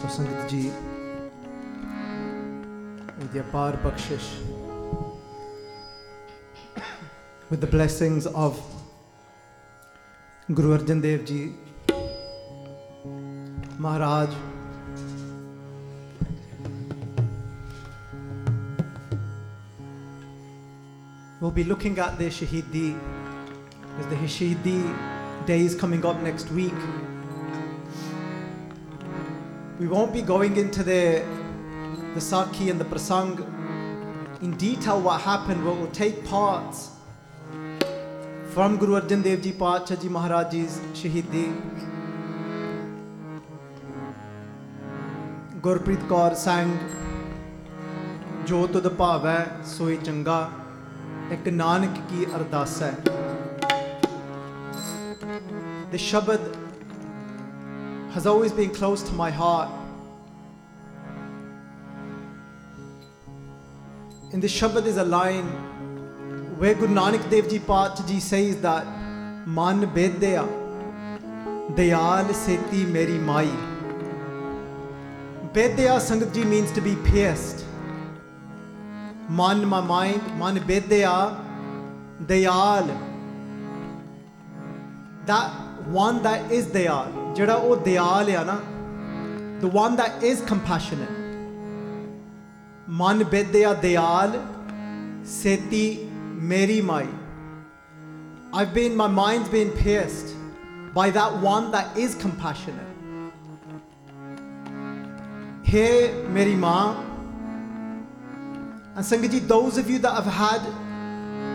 सुसंगत जी with your par with the blessings of Guru Arjan Dev Ji, Maharaj, we'll be looking at the Shahidi, because the Shahidi day is coming up next week. We won't be going into the, the Sakhi and the Prasang in detail what happened, but we'll take parts from Guru Arjan Dev Ji, Pachaji Maharaj Ji's Shahidi. Gurpreet sang, Singh to the ਭਾਵੈ ਸੋਈ ਚੰਗਾ ਇੱਕ ਨਾਨਕ ਕੀ ਅਰਦਾਸ ਹੈ ਤੇ has always been close to my heart. In the Shabad is a line where Guru Nanak Dev Ji Ji says that Man bedya dayal seti meri mai. Bedya Sangat Ji means to be pierced. Man, my mind, man bedya dayal. That one that is dayal, ਜਿਹੜਾ ਉਹ ਦਿਆਲ ਆ ਨਾ the one that is compassionate ਮਨ ਬੇਦਿਆ ਦਿਆਲ ਸੇਤੀ ਮੇਰੀ ਮਾਈ I've been my mind's been pierced by that one that is compassionate Hey ਮੇਰੀ ਮਾਂ and Sangat ji, those of you that have had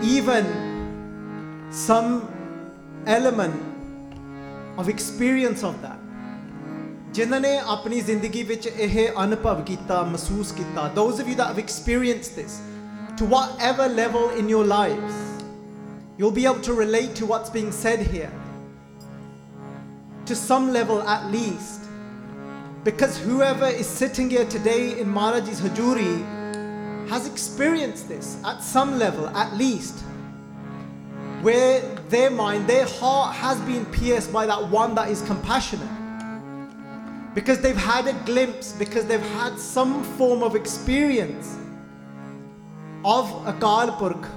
even some element of experience of that ਜਿਨ੍ਹਾਂ ਨੇ ਆਪਣੀ ਜ਼ਿੰਦਗੀ ਵਿੱਚ ਇਹ ਅਨੁਭਵ ਕੀਤਾ ਮਹਿਸੂਸ ਕੀਤਾ those of you that have experienced this to whatever level in your lives you'll be able to relate to what's being said here to some level at least because whoever is sitting here today in Maharaji's Hajuri has experienced this at some level at least where their mind their heart has been pierced by that one that is compassionate because they've had a glimpse, because they've had some form of experience of Akal Purkh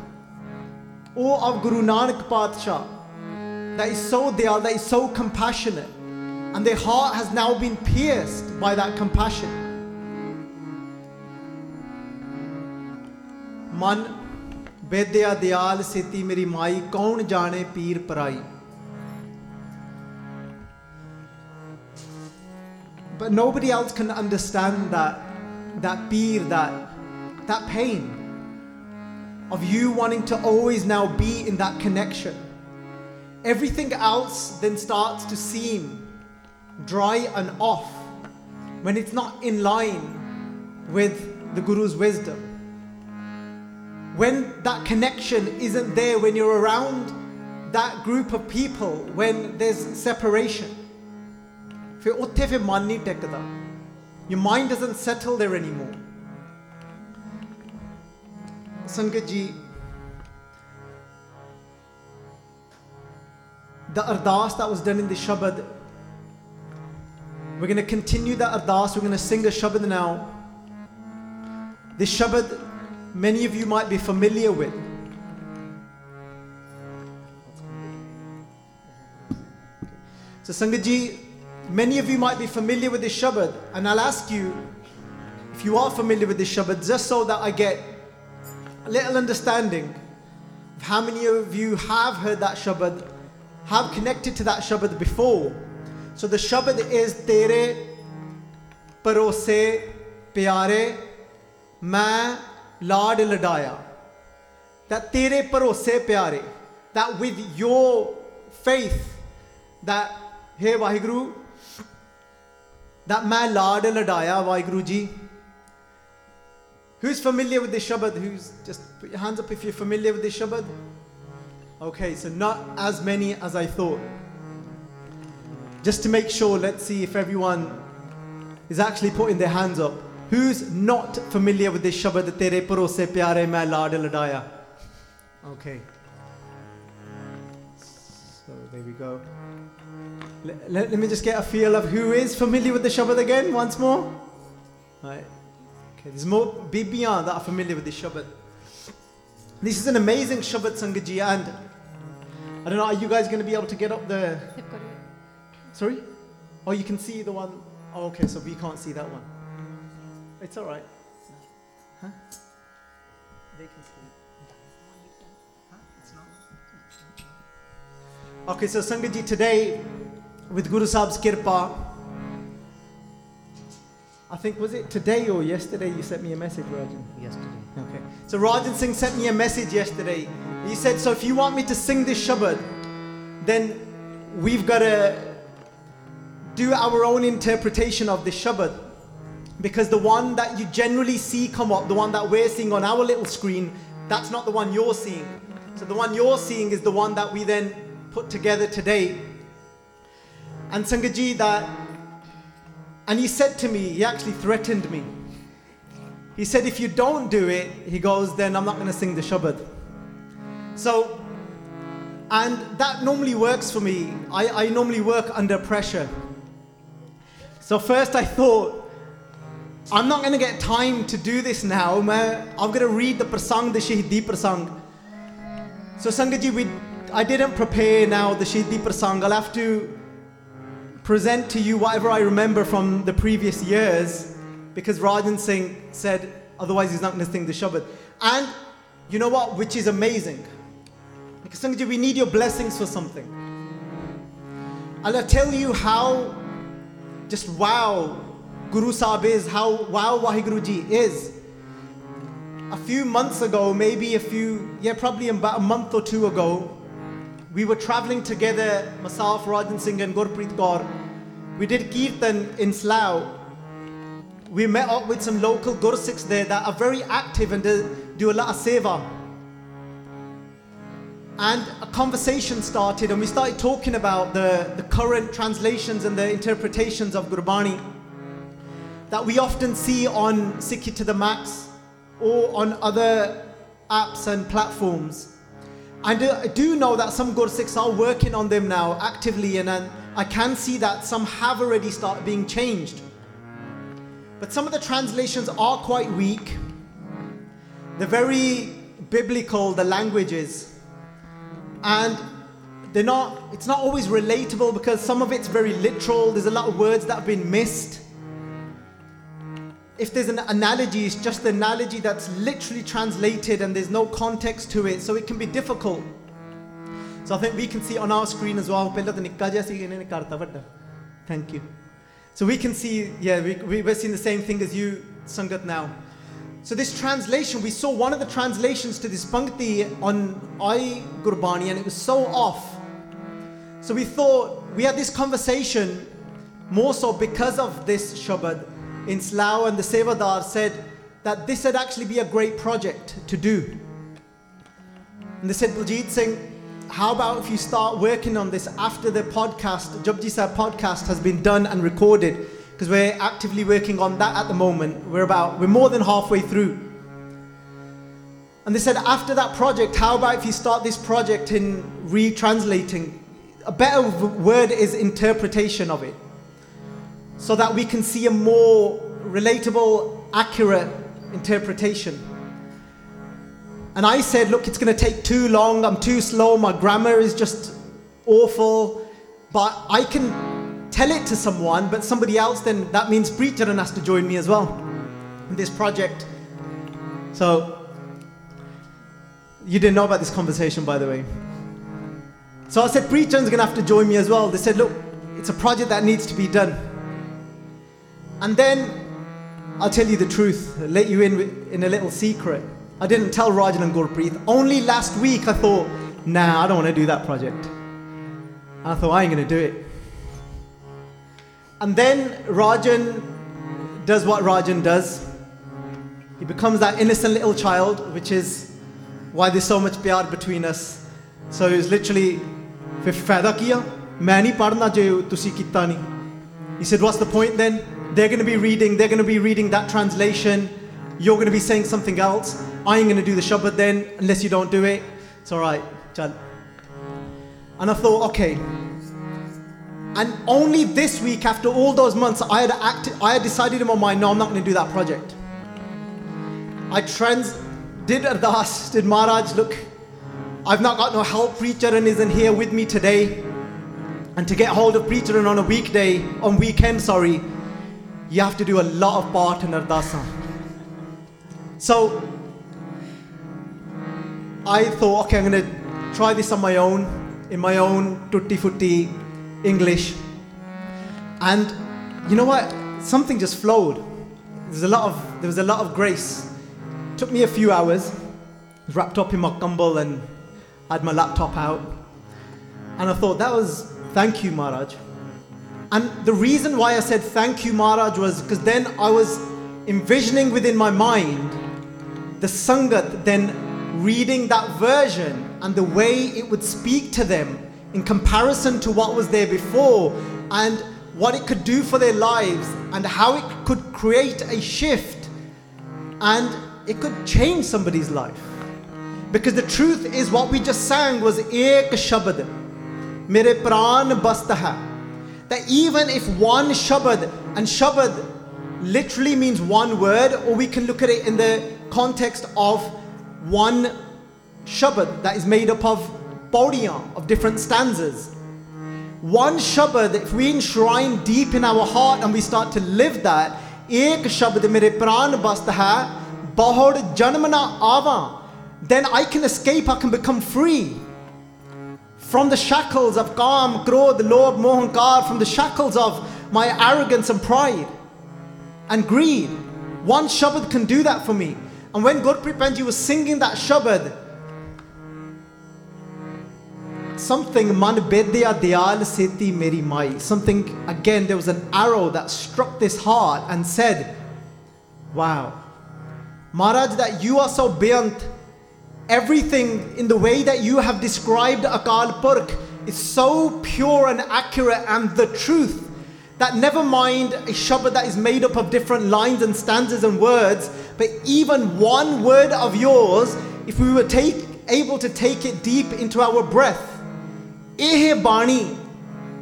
or of Guru Nanak Patsha that is so diyal, that is so compassionate, and their heart has now been pierced by that compassion. Man ਬੇਦਿਆ ਦਿਆਲ ਸੇਤੀ ਮੇਰੀ ਮਾਈ ਕੌਣ ਜਾਣੇ ਪੀਰ ਪਰਾਈ but nobody else can understand that that beer that that pain of you wanting to always now be in that connection everything else then starts to seem dry and off when it's not in line with the guru's wisdom when that connection isn't there when you're around that group of people when there's separation ਫਿਰ ਉੱਥੇ ਫਿਰ ਮਨ ਨਹੀਂ ਟਿਕਦਾ your mind doesn't settle there anymore ਸੰਗਤ ਜੀ the ardas that was done in the shabad we're going to continue that ardas we're going to sing a shabad now this shabad many of you might be familiar with so sangat Many of you might be familiar with this Shabad, and I'll ask you if you are familiar with this Shabad, just so that I get a little understanding of how many of you have heard that Shabad, have connected to that Shabad before. So the Shabad is Tere Bharose Pyare Ma Lad Ladaya. That Tere Parose Pyare. That with your faith, that Hey Vahiguru, that ਮੈਂ ਲਾਡ ਲਡਾਇਆ Waheguru ji Who's familiar with this Shabad? Who's just put your hands up if you're familiar with this Shabad? Okay, so not as many as I thought. Just to make sure, let's see if everyone is actually putting their hands up. Who's not familiar with this Shabad? Tere bharose pyare main laad ladaya. Okay. So there we go. Let, let, let me just get a feel of who is familiar with the Shabad again once more. Right. Okay, there's more Bibiyan that are familiar with this Shabad. This is an amazing Shabad Sangaji and I don't know, are you guys going to be able to get up there? Sorry? Oh, you can see the one. Oh, okay, so we can't see that one. It's alright. Huh? They can see. Huh? It's not. Okay, so Sangaji, today with Guru Sahib's Kirpa, I think was it today or yesterday you sent me a message, Rajan? Yesterday. Okay. So Rajan Singh sent me a message yesterday. He said, So if you want me to sing this Shabad, then we've got to do our own interpretation of this Shabad. Because the one that you generally see come up, the one that we're seeing on our little screen, that's not the one you're seeing. So the one you're seeing is the one that we then put together today. And Sangaji, that, and he said to me, he actually threatened me. He said, if you don't do it, he goes, then I'm not going to sing the Shabad. So, and that normally works for me. I, I normally work under pressure. So, first I thought, I'm not going to get time to do this now. I'm going to read the prasang, the Shahidi prasang. So, Sangaji, we, I didn't prepare now the Shahidi prasang. I'll have to present to you whatever I remember from the previous years because Rajan Singh said otherwise he's not going to sing the Shabad. And you know what? Which is amazing. Because Sangaji, we need your blessings for something. And I'll tell you how just wow Guru Sahib is, how wow Wahiguruji is. A few months ago, maybe a few, yeah, probably about a month or two ago, we were traveling together, myself, Rajan Singh, and Gurpreet Kaur. We did Kirtan in Slough. We met up with some local Gursikhs there that are very active and do a lot of seva. And a conversation started, and we started talking about the, the current translations and the interpretations of Gurbani that we often see on Sikhi to the Max or on other apps and platforms. I do, uh, I do know that some Gursikhs are working on them now actively, and, and I can see that some have already started being changed. But some of the translations are quite weak. They're very biblical, the languages. And they're not, it's not always relatable because some of it's very literal. There's a lot of words that have been missed. If there's an analogy, it's just the analogy that's literally translated and there's no context to it, so it can be difficult. So I think we can see on our screen as well. Thank you. So we can see, yeah, we, we, we're seeing the same thing as you, Sangat, now. So this translation, we saw one of the translations to this Pankti on I Gurbani and it was so off. So we thought, we had this conversation more so because of this Shabad in Slough and the Sevadar said that this would actually be a great project to do. And they said, Baljit Singh, how about if you start working on this after the podcast, Sahib podcast has been done and recorded? Because we're actively working on that at the moment. We're about, we're more than halfway through. And they said, after that project, how about if you start this project in retranslating? A better word is interpretation of it. So that we can see a more relatable, accurate interpretation. And I said, look, it's going to take too long. I'm too slow. My grammar is just awful. But I can tell it to someone, but somebody else, then that means Preacharan has to join me as well in this project. So, you didn't know about this conversation, by the way. So I said, Preacharan's going to have to join me as well. They said, look, it's a project that needs to be done. And then I'll tell you the truth, let you in in a little secret. I didn't tell Rajan and Gurpreet. Only last week I thought, nah, I don't want to do that project. And I thought, I ain't going to do it. And then Rajan does what Rajan does. He becomes that innocent little child, which is why there's so much pyar between us. So he was literally, फिर फायदा किया मैं नहीं पढ़ना जो तुसी किता नहीं He said, what's the point then? They're going to be reading, they're going to be reading that translation. You're going to be saying something else. I ain't going to do the Shabad then unless you don't do it. It's all right. And I thought, okay, And only this week, after all those months, I had acted, I had decided in my mind, no, I'm not going to do that project. I trans did Ardas, did Maharaj, look, I've not got no help, Preacharan isn't here with me today. And to get hold of Preacharan on a weekday, on weekend, sorry, you have to do a lot of part in Ardasa. So I thought, okay, I'm going to try this on my own, in my own tutti frutti English. And you know what? Something just flowed. There's a lot of, there was a lot of grace. Took me a few hours, wrapped up in my gumball and had my laptop out. And I thought, that was, thank you, Maharaj. And the reason why I said thank you, Maharaj, was because then I was envisioning within my mind the Sangat then reading that version and the way it would speak to them in comparison to what was there before and what it could do for their lives and how it could create a shift and it could change somebody's life. Because the truth is, what we just sang was Ek Shabad, Mere Pran Bastaha. That even if one Shabad, and Shabad literally means one word, or we can look at it in the context of one Shabad that is made up of Paudiyan, of different stanzas. One Shabad, if we enshrine deep in our heart and we start to live that, Ek Shabad Mere Pran Bastaha, Bahod Janmana Ava then I can escape, I can become free from the shackles of Kam, Krodh, Lobh, Mohankar, from the shackles of my arrogance and pride and greed. One Shabad can do that for me. And when Gurpreet Panji was singing that Shabad, something man bedya diyal seti meri mai. Something again, there was an arrow that struck this heart and said, Wow, Maharaj, that you are so beyond everything in the way that you have described Akal Purkh is so pure and accurate and the truth that never mind a shabad that is made up of different lines and stanzas and words, but even one word of yours, if we were take, able to take it deep into our breath, eh bani,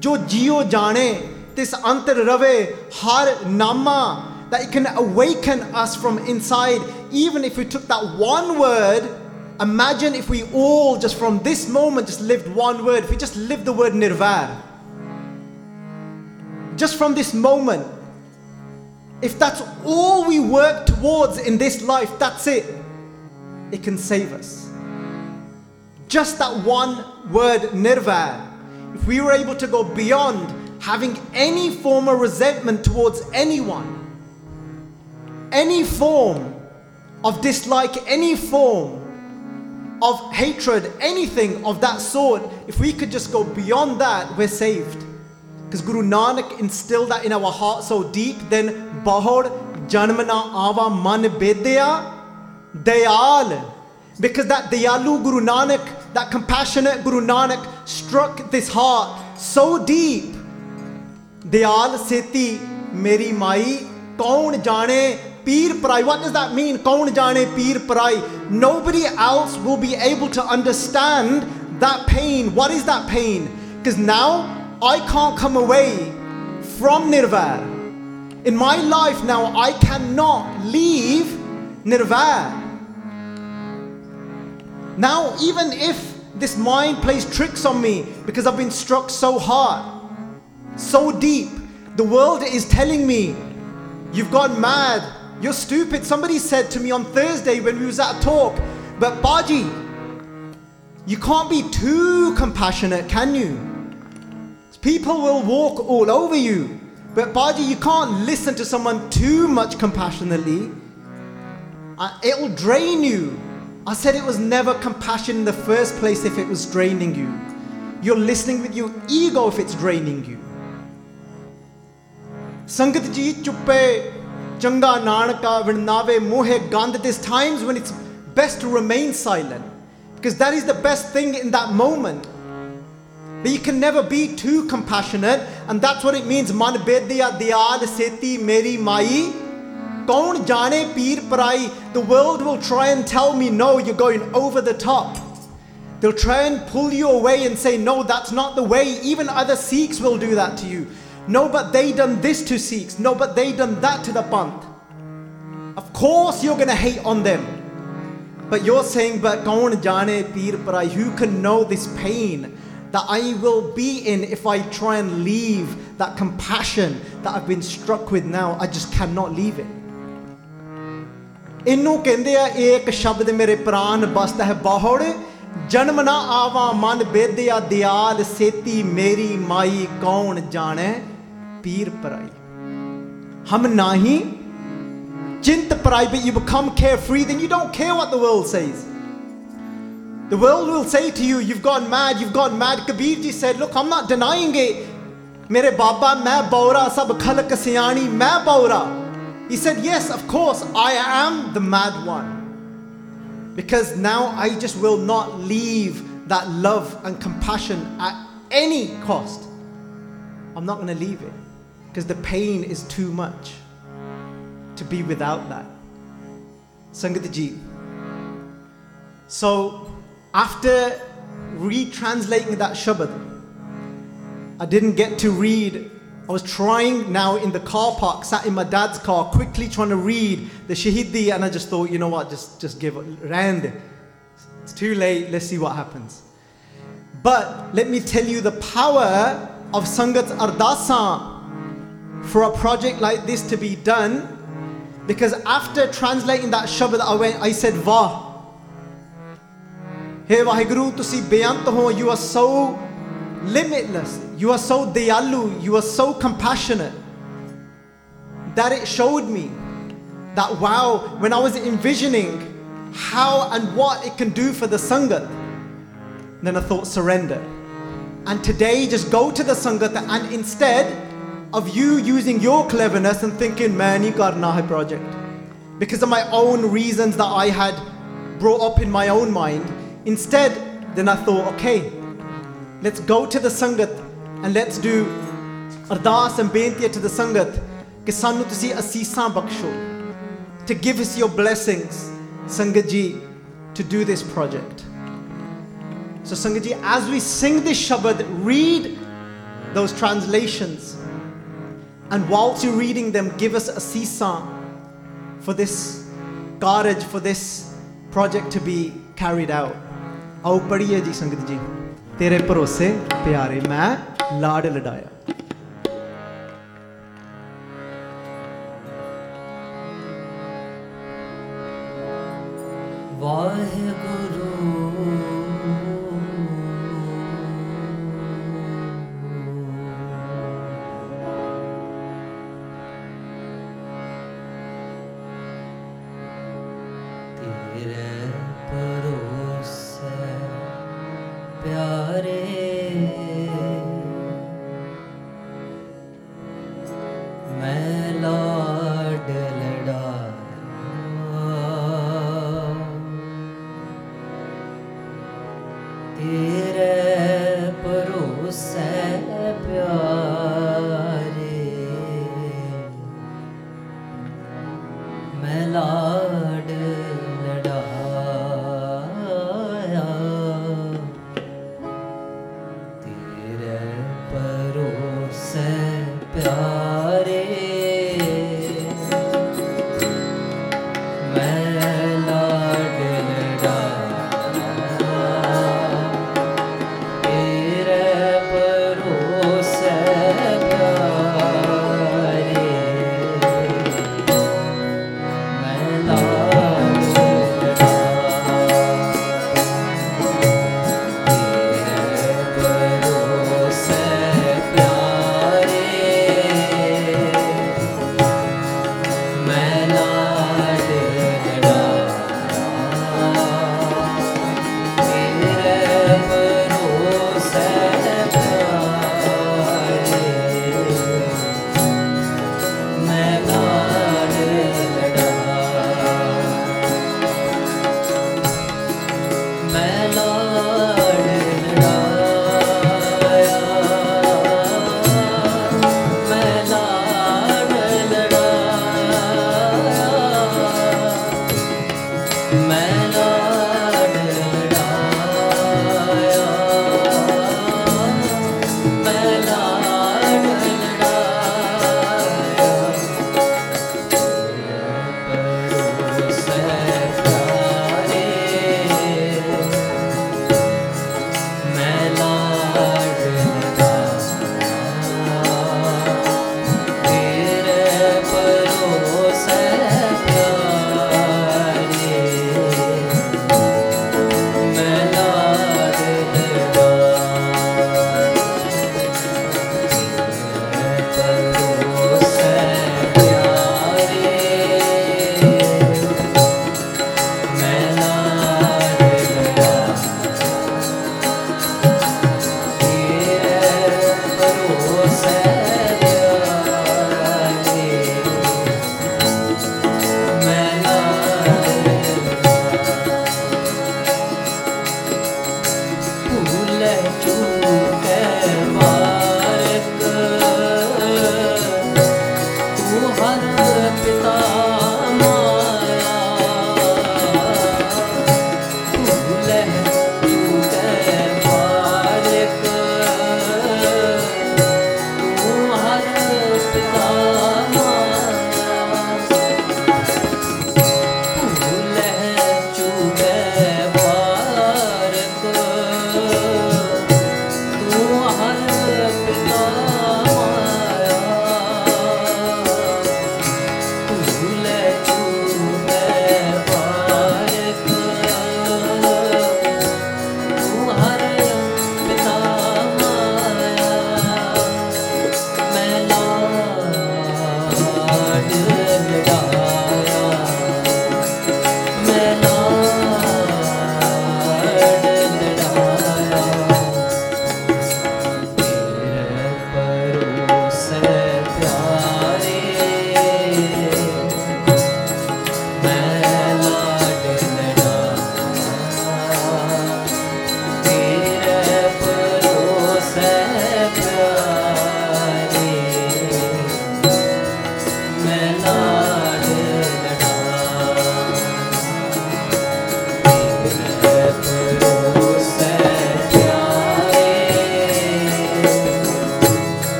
jo jiyo jane, this antar rave, har nama, that it can awaken us from inside, even if we took that one word imagine if we all just from this moment just lived one word if we just lived the word nirvair just from this moment if that's all we work towards in this life that's it. It can save us. Just that one word, nirvair, if we were able to go beyond having any form of resentment towards anyone, any form of dislike, any form of hatred, anything of that sort, if we could just go beyond that, we're saved. Because Guru Nanak instilled that in our heart so deep, then Bahor Janmana Ava Man Bedya Dayal. Because that Dayalu Guru Nanak, that compassionate Guru Nanak struck this heart so deep. Dayal Seti Meri Mai Kaun Jane Peer Prai. What does that mean? Kaun Jane Peer Prai. Nobody else will be able to understand that pain. What is that pain? Because now I can't come away from Nirvair. In my life now, I cannot leave Nirvair. Now, even if this mind plays tricks on me because I've been struck so hard, so deep, the world is telling me, you've gone mad, you're stupid. Somebody said to me on Thursday when we was at a talk, but Baji, you can't be too compassionate, can you? People will walk all over you. But Baji, you can't listen to someone too much compassionately. Uh, it'll drain you. I said it was never compassion in the first place if it was draining you. You're listening with your ego if it's draining you. Sangat ji chuppe changa nanaka vinave mohe gand. There's times when it's best to remain silent because that is the best thing in that moment. But you can never be too compassionate, and that's what it means. Man bedya diyal seti meri mai. Kaun jane peer prai. The world will try and tell me, no, you're going over the top. They'll try and pull you away and say, No, that's not the way. Even other Sikhs will do that to you. No, but they done this to Sikhs. No, but they done that to the Panth. Of course, you're going to hate on them. But you're saying, But kaun jane peer parai, who can know this pain that I will be in if I try and leave that compassion that I've been struck with now? I just cannot leave it. ਇਹਨੂੰ ਕਹਿੰਦੇ ਆ ਇੱਕ ਸ਼ਬਦ ਮੇਰੇ ਪ੍ਰਾਨ ਬਸਤ ਹੈ ਬਾਹੜ ਜਨਮ ਨਾ ਆਵਾ ਮਨ ਬੇਦਿਆ ਦਿਆਲ ਸੇਤੀ ਮੇਰੀ ਮਾਈ ਕੌਣ ਜਾਣੈ पीर nahi chint parai you become carefree then you don't care what the world says. The world will say to you you've gone mad you've gone mad. Kabir ji said look i'm not denying it. Mere baba main baura sab khalq siyani main baura he said yes of course i am the mad one. Because now i just will not leave that love and compassion at any cost. I'm not going to leave it because the pain is too much to be without that. Sangatji. So, after retranslating that Shabad, I didn't get to read I was trying now in the car park, sat in my dad's car, quickly trying to read the Shahidi, and I just thought, you know what, just, just give it, rand. It's too late, let's see what happens. But let me tell you the power of Sangat Ardasa for a project like this to be done. Because after translating that Shabad, I went, I said, Vah. Hey Vaheguru, to see Beyant ho, you are so limitless. You are so dayalu, you are so compassionate that it showed me that wow, when I was envisioning how and what it can do for the Sangat, then I thought surrender. And today, just go to the Sangat and instead of you using your cleverness and thinking, man, you got a project, because of my own reasons that I had brought up in my own mind, instead, then I thought, okay, let's go to the Sangat and let's do ardas and beintiya to the Sangat ਕਿ ਸਾਨੂੰ ਤੁਸੀਂ ਅਸੀਸਾਂ ਬਖਸ਼ੋ to give us your blessings Sangat ji to do this project so Sangat ji as we sing this Shabad read those translations and whilst you're reading them, give us a sea song for this cottage, for this project to be carried out. आओ पढ़िए जी संगत जी तेरे भरोसे प्यारे मैं लाड लडाया वाहे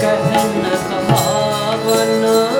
كأنك هذا النار.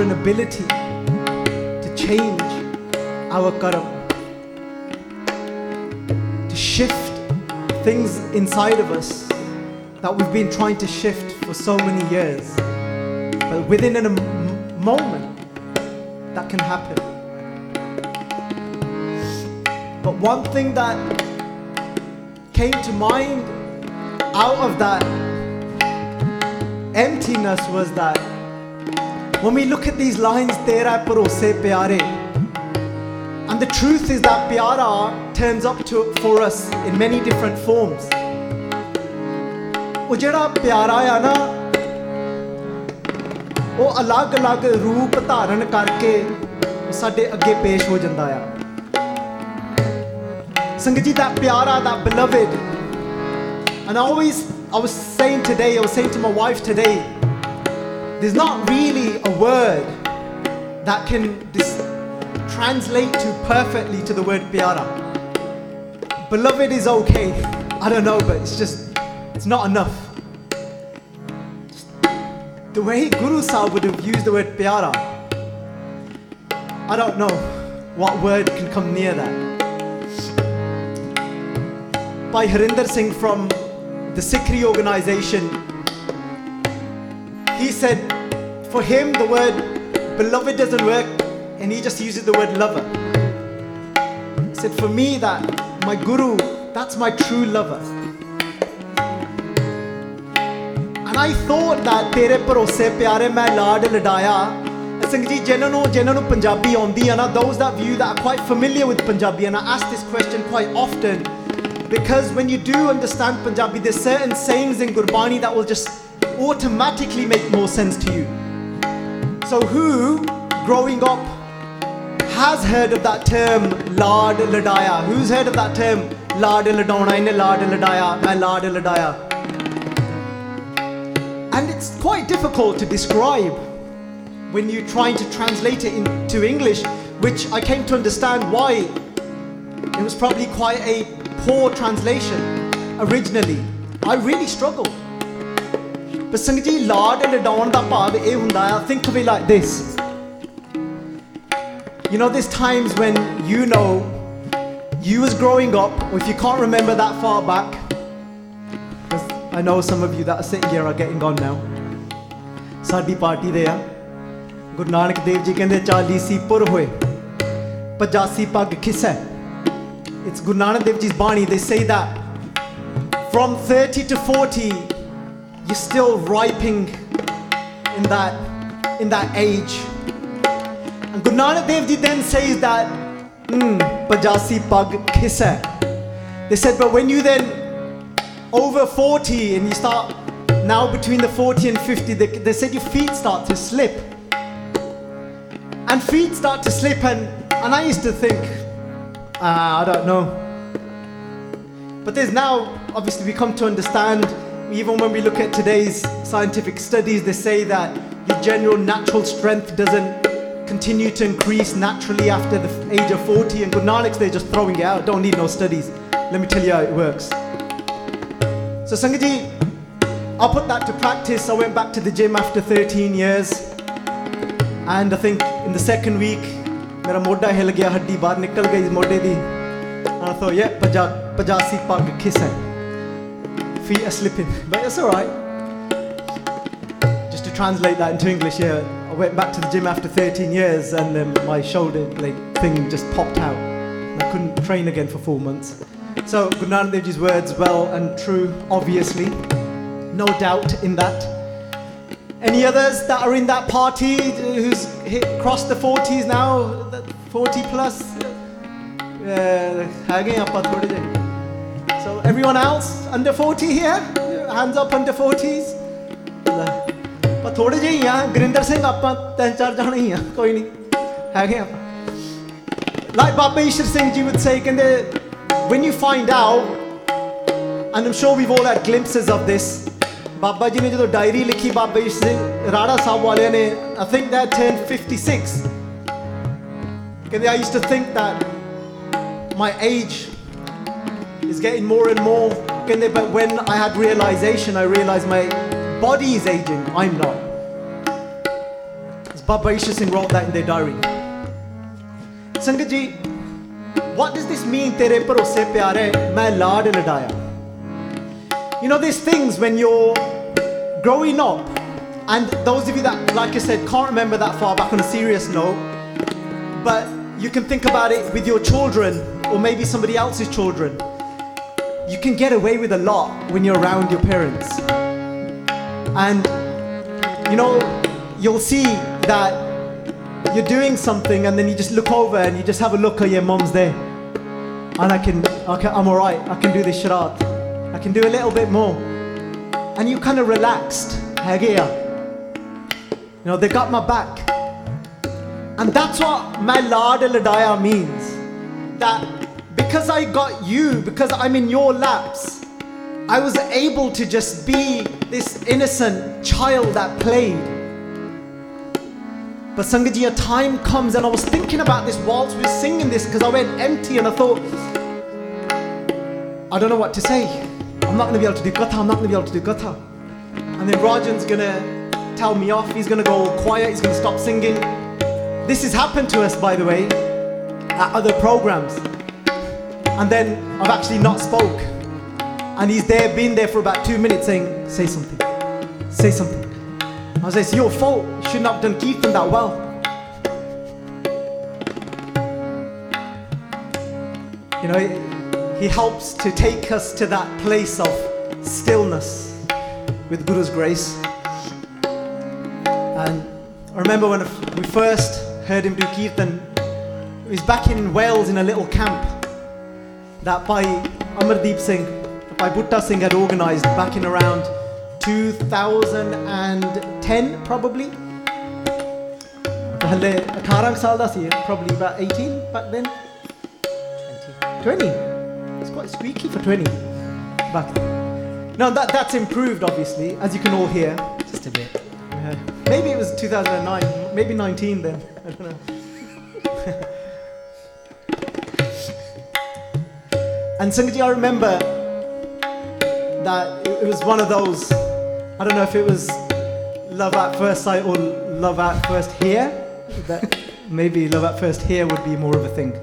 Power and ability to change our karam, to shift things inside of us that we've been trying to shift for so many years. But within a m- moment, that can happen. But one thing that came to mind out of that emptiness was that when we look at these lines, Tera Parose Pyare, and the truth is that Pyara turns up to, for us in many different forms. ਉਹ ਜਿਹੜਾ ਪਿਆਰਾ ਆ ਨਾ ਉਹ ਅਲੱਗ-ਅਲੱਗ ਰੂਪ ਧਾਰਨ ਕਰਕੇ ਉਹ ਸਾਡੇ ਅੱਗੇ ਪੇਸ਼ ਹੋ ਜਾਂਦਾ ਆ ਸੰਗਤ ਜੀ that Piara that beloved and I always I was saying today I was saying to my wife today there's not really a word that can dis- translate to perfectly to the word piara. Beloved is okay. I don't know, but it's just, it's not enough. The way Guru Sahib would have used the word piara, I don't know what word can come near that. By Harinder Singh from the SikhRI organization, he said for him the word beloved doesn't work and he just uses the word lover. He said for me that my guru, that's my true lover. And I thought that ਤੇਰੇ ਭਰੋਸੇ ਪਿਆਰੇ ਮੈਂ ਲਾਡ ਲਡਾਇਆ ਸਿੰਘ ਜੀ ਜਿਨ੍ਹਾਂ ਨੂੰ ਜਿਨ੍ਹਾਂ ਨੂੰ ਪੰਜਾਬੀ ਆਉਂਦੀ ਆ ਨਾ those that view that are quite familiar with Punjabi and I ask this question quite often because when you do understand Punjabi there's certain sayings in Gurbani that will just automatically make more sense to you. So who growing up has heard of that term Laad Ladaya? Who's heard of that term Laad Ladona in Laad Ladaya? My Laad Ladaya. And it's quite difficult to describe when you're trying to translate it into English, which I came to understand why it was probably quite a poor translation originally. I really struggled. But Sangji Lard and Ladon da ਭਾਵ ਇਹ ਹੁੰਦਾ ਆ think of it like this. You know, there's times when you know you was growing up, or if you can't remember that far back, because I know some of you that are sitting here are getting on now. ਸਾਡੀ party ਦੇ ਆ ਗੁਰੂ ਨਾਨਕ ਦੇਵ ਜੀ ਕਹਿੰਦੇ 40 ਸੀ ਪੁਰ ਹੋਏ 85 ਪੱਗ ਖਿਸੈ It's Guru Nanak Dev Ji's Bani. They say that from 30 to 40, you're still ripening in that in that age. And Guru Nanak Dev Ji then says that, hmm, pajasi pag khisa. They said, but when you then over 40 and you start now between the 40 and 50, they, they said your feet start to slip. And feet start to slip, and, and I used to think, ah, I don't know. But there's now, obviously, we come to understand, even when we look at today's scientific studies, they say that your general natural strength doesn't continue to increase naturally after the f- age of 40. And Guru Nanak's, they're just throwing it out. Don't need no studies. Let me tell you how it works. So, Sangaji, I put that to practice. I went back to the gym after 13 years. And I think in the second week, ਮੇਰਾ ਮੋਢਾ ਹਿਲ ਗਿਆ ਹੱਡੀ ਬਾਹਰ ਨਿਕਲ ਗਈ ਮੋਢੇ ਦੀ and I thought yeah ਪਜਾ ਪਜਾਸੀ ਪੱਗ ਖਿਸੈ feet are slipping, but it's alright. Just to translate that into English, yeah, I went back to the gym after 13 years and then my shoulder like, thing just popped out. And I couldn't train again for four months. So, Guru Nanak words, well and true, obviously. No doubt in that. Any others that are in that party who's hit, crossed the 40s now? 40 plus? Uh, So everyone else under 40 here? Hands up under 40s? ਪਰ ਥੋੜੇ ਜਿਹੇ ਹੀ ਆ ਗੁਰਿੰਦਰ ਸਿੰਘ ਆਪਾਂ ਤਿੰਨ ਚਾਰ ਜਾਣੇ ਹੀ ਆ ਕੋਈ ਨਹੀਂ ਹੈਗੇ ਆਪਾਂ like Baba Ishar Singh ji would say ਕਹਿੰਦੇ when you find out and I'm sure we've all had glimpses of this Baba ji ਨੇ ਜਦੋਂ ਡਾਇਰੀ ਲਿਖੀ ਬਾਬਾ ਈਸ਼ਰ ਸਿੰਘ ਰਾੜਾ ਸਾਹਿਬ ਵਾਲਿਆਂ ਨੇ I think that turned 56 ਕਹਿੰਦੇ I used to think that my age it's getting more and more. But when I had realization, I realized my body is aging. I'm not. It's Baba Ishar Singh wrote that in their diary. Sangaji, what does this mean? Tere bharose pyare, main laad ladaya. You know, these things when you're growing up, and those of you that, like I said, can't remember that far back on a serious note, but you can think about it with your children or maybe somebody else's children. You can get away with a lot when you're around your parents. And, you know, you'll see that you're doing something and then you just look over and you just have a look at your mom's there. And I can, okay, I'm alright, I can do this sharat. I can do a little bit more. And you kind of relaxed. Hagia. You know, they got my back. And that's what my Lada Ladaya means. That because I got you, because I'm in your laps, I was able to just be this innocent child that played. But Sangaji, a time comes, and I was thinking about this whilst we were singing this because I went empty and I thought, I don't know what to say. I'm not going to be able to do katha, I'm not going to be able to do katha. And then Rajan's going to tell me off, he's going to go quiet, he's going to stop singing. This has happened to us, by the way, at other programs. And then I've actually not spoke. And he's there, been there for about two minutes saying, say something, say something. I was like, it's your fault. You shouldn't have done Kirtan that well. You know, he helps to take us to that place of stillness with Guru's grace. And I remember when we first heard him do Kirtan, it was back in Wales in a little camp that by Amardeep Singh, by Butta Singh had organized back in around 2010 probably. ਹਲੇ 18 ਸਾਲ ਦਾ ਸੀ probably about 18 back then 20 it's quite squeaky for 20 back then no that, that's improved obviously as you can all hear Just a bit. Uh, maybe it was 2009 maybe 19 then I don't know and Sangaji I remember that it, was one of those I don't know if it was love at first sight or love at first hear. That maybe love at first hear would be more of a thing.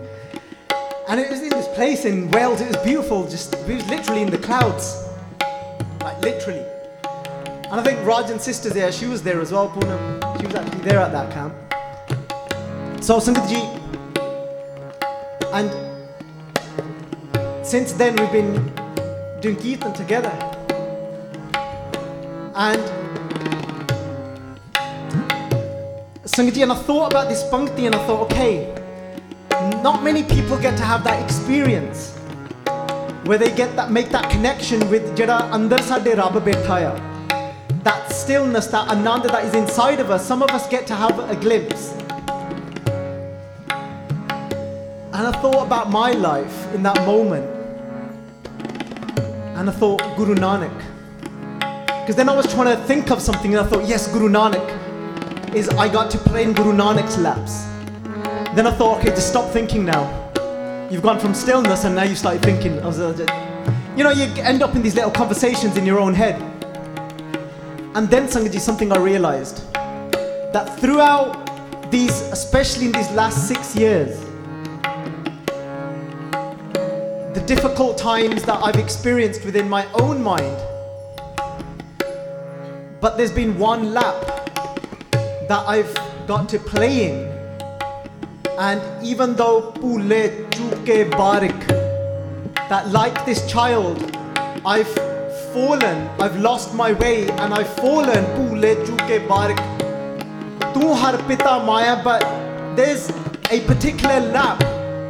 And it was in this place in Wales. It was beautiful. Just it was literally in the clouds, like literally. And I think Rajan's sister there, she was there as well. Poonam. She was actually there at that camp. So Sangatji, and since then we've been doing kirtan together. And Sangaji, and I thought about this Pankti and I thought, okay, not many people get to have that experience where they get that make that connection with jada andar sade Rabb bethaya. That stillness, that ananda that is inside of us, some of us get to have a glimpse. And I thought about my life in that moment. And I thought, Guru Nanak. Because then I was trying to think of something and I thought, yes, Guru Nanak is I got to play in Guru Nanak's laps. Then I thought, okay, just stop thinking now. You've gone from stillness and now you start thinking. I was, uh, you know, you end up in these little conversations in your own head. And then, Sangaji, something I realized that throughout these, especially in these last six years, the difficult times that I've experienced within my own mind, but there's been one lap that I've got to play in. And even though Bhule Chuke Barik, that like this child, I've fallen, I've lost my way, and I've fallen, Bhule Chuke Barik. Tu har pita Maya, but there's a particular lap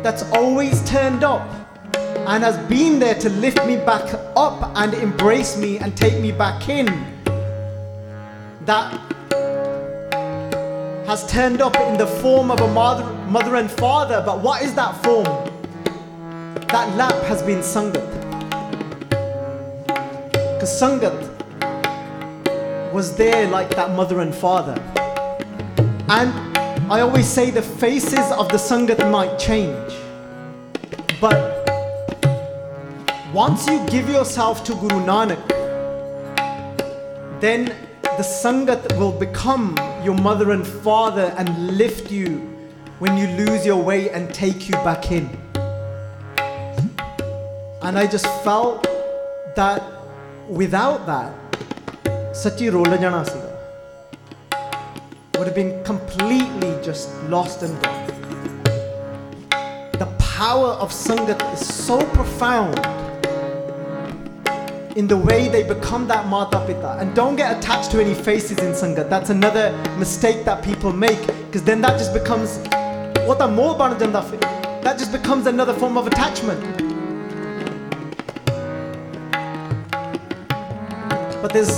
that's always turned up and has been there to lift me back up and embrace me and take me back in that has turned up in the form of a mother, mother and father. But what is that form? That lap has been Sangat. Because Sangat was there like that mother and father. And I always say the faces of the Sangat might change. But once you give yourself to Guru Nanak, then the Sangat will become your mother and father and lift you when you lose your way and take you back in. And I just felt that without that, Sachi Rolajana Siva would have been completely just lost and gone. The power of Sangat is so profound in the way they become that Mata. And don't get attached to any faces in Sangat. That's another mistake that people make because then that just becomes what. That just becomes another form of attachment. But there's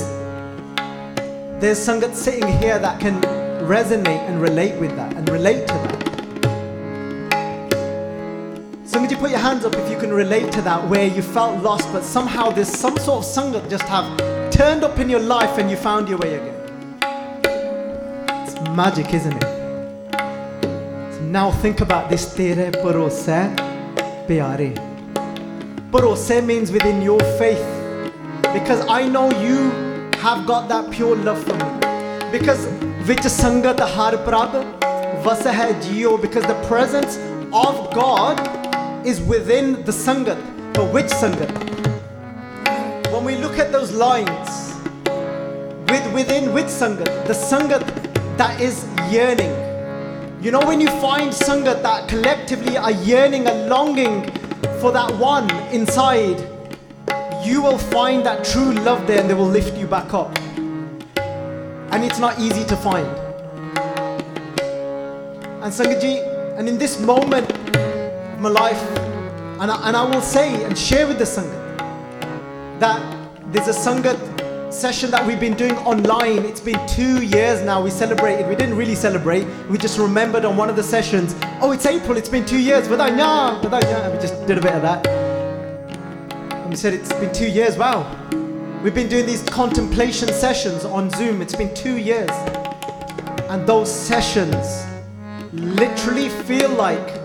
there's Sangat sitting here that can resonate and relate with that and relate to that. So could you put your hands up if you can relate to that, where you felt lost, but somehow there's some sort of sangat just have turned up in your life and you found your way again. It's magic, isn't it? So now think about this tere bharose pyare. Bharose means within your faith, because I know you have got that pure love for me. Because vich sangat har prab vasa jio, because the presence of God is within the sangat. But which sangat? When we look at those lines, with within which sangat? The sangat that is yearning. You know when you find sangat that collectively are yearning and longing for that one inside, you will find that true love there and they will lift you back up. And it's not easy to find. And Sangatji, and in this moment my life, and I, and I will say and share with the Sangat that there's a Sangat session that we've been doing online. It's been two years now. We celebrated. We didn't really celebrate. We just remembered on one of the sessions. Oh, it's April. It's been two years. We just did a bit of that. And we said it's been two years. Wow. We've been doing these contemplation sessions on Zoom. It's been two years. And those sessions literally feel like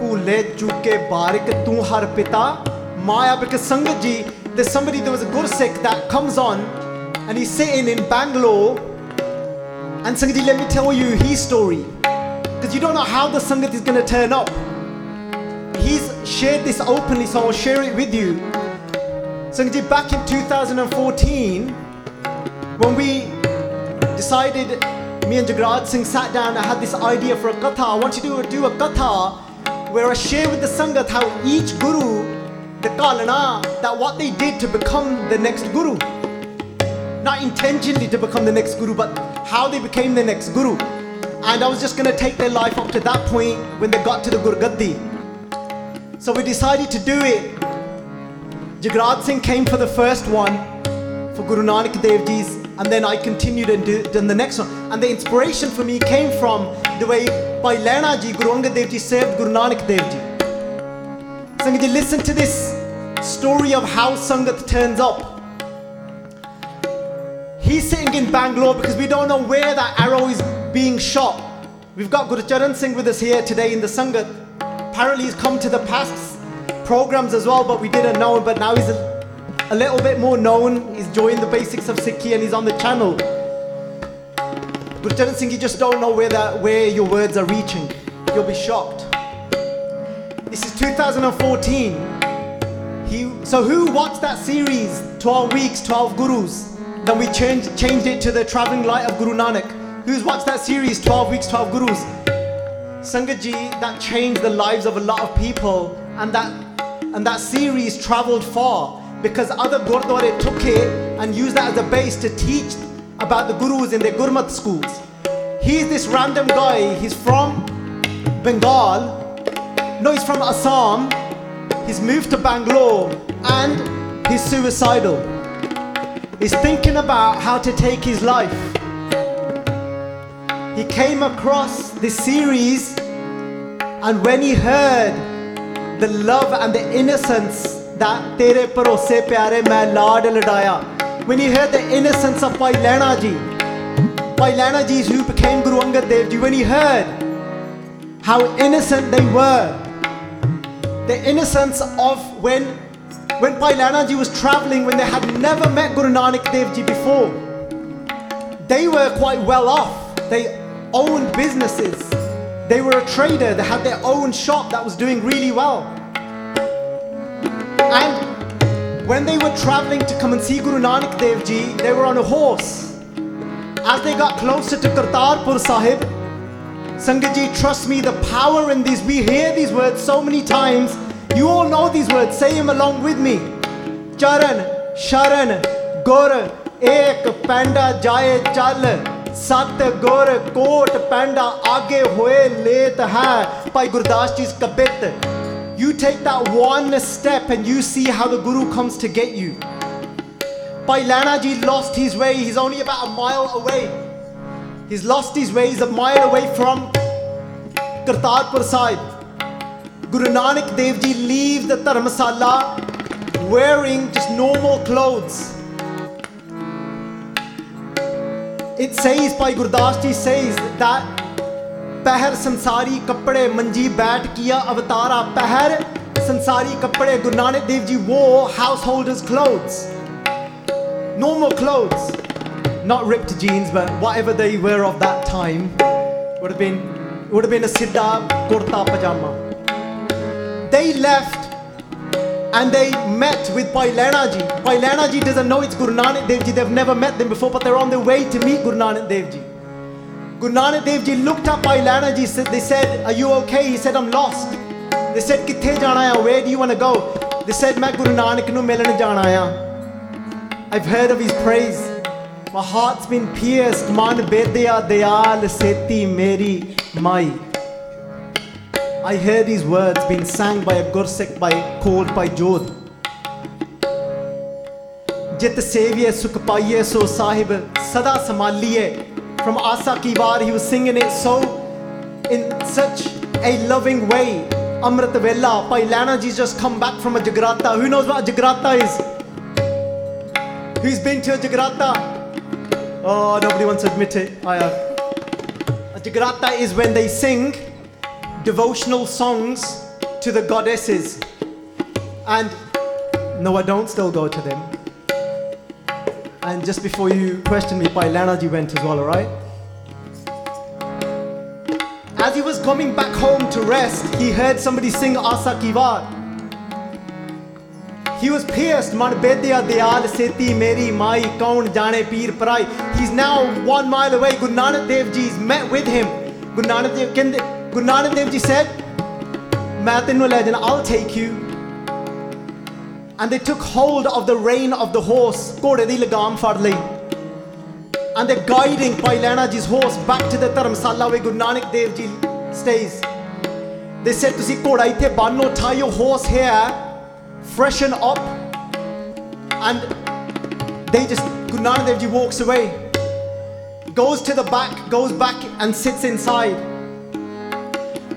ਭੂਲੇ ਚੁੱਕੇ ਬਾਰਿਕ ਤੂੰ Maya because Sangaji, there's somebody, there was a guru Gursik that comes on and he's sitting in Bangalore. And Sangaji, let me tell you his story. Because you don't know how the Sangat is going to turn up. He's shared this openly, so I'll share it with you. Sangaji, back in 2014, when we decided, me and Jagraj Singh sat down, I had this idea for a katha. I want you to do a katha where I share with the Sangat how each guru, the Kalana, that what they did to become the next guru. Not intentionally to become the next guru, but how they became the next guru. And I was just to take their life up to that point when they got to the Gurgaddi. So we decided to do it. Jagraj Singh came for the first one for Guru Nanak Dev Ji's, and then I continued and did the next one. And the inspiration for me came from the way by Lena Ji, Guru Angad Dev Ji served Guru Nanak Dev Ji. Sangat ji, listen to this story of how Sangat turns up. He's sitting in Bangalore because we don't know where that arrow is being shot. We've got Gurcharan Singh with us here today in the Sangat. Apparently he's come to the past programs as well, but we didn't know him. But now he's a little bit more known. He's joined the basics of Sikhi and he's on the channel. Gurcharan Singh, you just don't know where that where your words are reaching. You'll be shocked. This is 2014. He so who watched that series 12 weeks, 12 gurus? Then we changed changed it to the traveling light of Guru Nanak. Who's watched that series 12 weeks, 12 gurus? Sangat ji, that changed the lives of a lot of people, and that and that series traveled far because other gurdwara took it and used that as a base to teach about the gurus in their Gurmat schools. He's this random guy, he's from Bengal, no, he's from Assam, he's moved to Bangalore, and he's suicidal. He's thinking about how to take his life. he came across this series, and when he heard the love and the innocence when he heard the innocence of Bhai Lehna Ji, Lehna Ji who became Guru Angad Dev Ji, when he heard how innocent they were, the innocence of when when Lehna Ji was traveling, when they had never met Guru Nanak Dev Ji before, they were quite well off. They owned businesses. They were a trader. They had their own shop that was doing really well. And when they were traveling to come and see Guru Nanak Dev Ji, they were on a horse. As they got closer to Kartarpur Sahib, Sangat Ji, trust me, the power in these, we hear these words so many times. You all know these words, say them along with me. Charan, Sharan, Gur, Ek, Panda, Jaye, Chal, Sat, Gur, Kot, Panda, Aage Hoye, Let Hai, Bhai Gurdas Ji's Kabit. You take that one step and you see how the Guru comes to get you. Bhai Lehna Ji lost his way, he's only about a mile away. He's lost his way, he's a mile away from Kartarpur Sahib. Guru Nanak Dev Ji leave the Dharmasala wearing just normal clothes. It says by Gurdas Ji says that पहर sansari कपड़े manji bat kia अवतारा पहर। संसारी कपड़े Guru Nanak Dev ji wore house clothes. Normal clothes. Not ripped jeans but whatever they were of that time would have been would have been a siddha kurta pajama. They left and they met with Bhai Lehna ji. Doesn't know it's Guru Nanak they've never met them before but they're on their way to meet Guru Nanak Guru Nanak Dev Ji looked up Bhai Lehna Ji. said- They said, "Are you okay?" He said, "I'm lost." They said, "Kithe jana hai? Where do you want to go?" They said, "मैं Guru Nanak nu milan jana hai." I've heard of his praise. My heart's been pierced. Man bedya dayal seti meri mai. I heard these words being sang by a Gursik by called by Jodh. Jit seviye sukh paiye so sahib sada samaliye. From Asa Ki he was singing it so in such a loving way. Amrit Vella, Bhai Lehna Ji's just come back from a Jagrata. Who knows what a Jagrata is? Who's been to a Jagrata? Oh, nobody wants to admit it. I have. A Jagrata is when they sing devotional songs to the goddesses. And no, I don't still go to them. And just before you question me, Bhai Lehna went as well, alright? As he was coming back home to rest, he heard somebody sing Asa Ki He was pierced, man bedya diyal seti meri mai kaun jane peer parai. He's now one mile away. Guru Nanak Dev Ji's met with him. Guru Nanak Dev, Guru Nanak Dev Ji said, ਮੈਂ I'll take you and they took hold of the rein of the horse, ਘੋੜੇ ਦੀ ਲਗਾਮ and they're guiding Bhai Lehnaji's horse back to the Dharamsala where Guru Nanak Dev ji stays. They said, to ਘੋੜਾ ਇੱਥੇ tie your horse here, freshen up, and they just, Guru Nanak Dev ji walks away, goes to the back, goes back and sits inside.